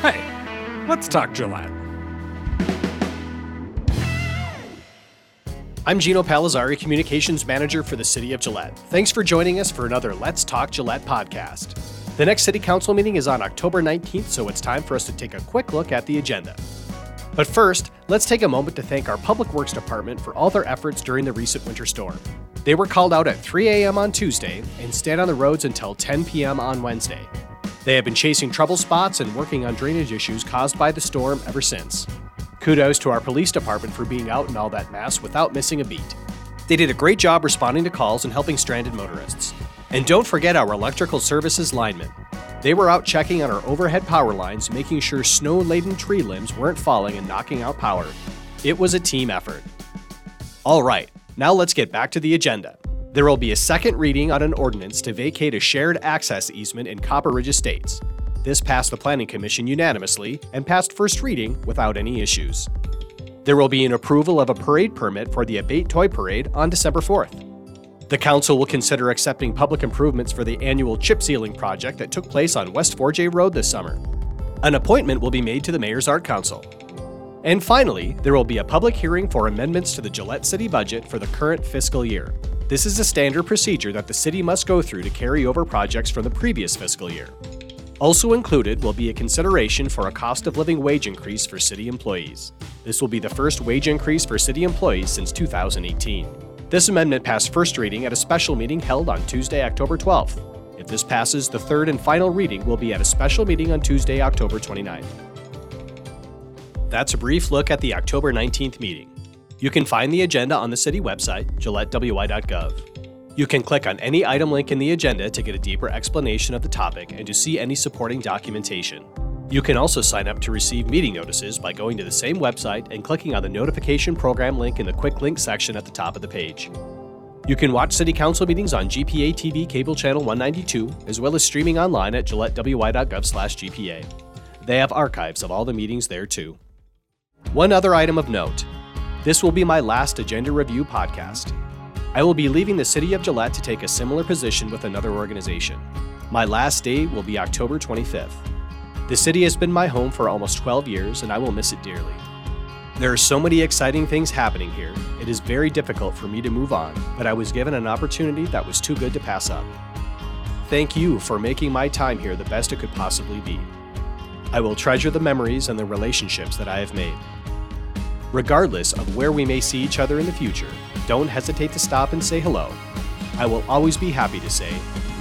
Hey, let's talk Gillette. I'm Gino Palazzari, Communications Manager for the City of Gillette. Thanks for joining us for another Let's Talk Gillette podcast. The next City Council meeting is on October 19th, so it's time for us to take a quick look at the agenda. But first, let's take a moment to thank our Public Works Department for all their efforts during the recent winter storm. They were called out at 3 a.m. on Tuesday and stayed on the roads until 10 p.m. on Wednesday. They have been chasing trouble spots and working on drainage issues caused by the storm ever since. Kudos to our police department for being out in all that mess without missing a beat. They did a great job responding to calls and helping stranded motorists. And don't forget our electrical services linemen. They were out checking on our overhead power lines, making sure snow laden tree limbs weren't falling and knocking out power. It was a team effort. All right, now let's get back to the agenda. There will be a second reading on an ordinance to vacate a shared access easement in Copper Ridge Estates. This passed the Planning Commission unanimously and passed first reading without any issues. There will be an approval of a parade permit for the Abate Toy Parade on December 4th. The Council will consider accepting public improvements for the annual chip sealing project that took place on West 4J Road this summer. An appointment will be made to the Mayor's Art Council. And finally, there will be a public hearing for amendments to the Gillette City budget for the current fiscal year. This is a standard procedure that the city must go through to carry over projects from the previous fiscal year. Also included will be a consideration for a cost of living wage increase for city employees. This will be the first wage increase for city employees since 2018. This amendment passed first reading at a special meeting held on Tuesday, October 12th. If this passes, the third and final reading will be at a special meeting on Tuesday, October 29th. That's a brief look at the October 19th meeting. You can find the agenda on the city website, gillettewy.gov. You can click on any item link in the agenda to get a deeper explanation of the topic and to see any supporting documentation. You can also sign up to receive meeting notices by going to the same website and clicking on the notification program link in the quick link section at the top of the page. You can watch City Council meetings on GPA TV cable channel 192, as well as streaming online at gillettewy.gov/gpa. They have archives of all the meetings there too. One other item of note: this will be my last agenda review podcast. I will be leaving the city of Gillette to take a similar position with another organization. My last day will be October 25th. The city has been my home for almost 12 years, and I will miss it dearly. There are so many exciting things happening here, it is very difficult for me to move on, but I was given an opportunity that was too good to pass up. Thank you for making my time here the best it could possibly be. I will treasure the memories and the relationships that I have made. Regardless of where we may see each other in the future, don't hesitate to stop and say hello. I will always be happy to say,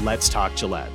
Let's Talk Gillette.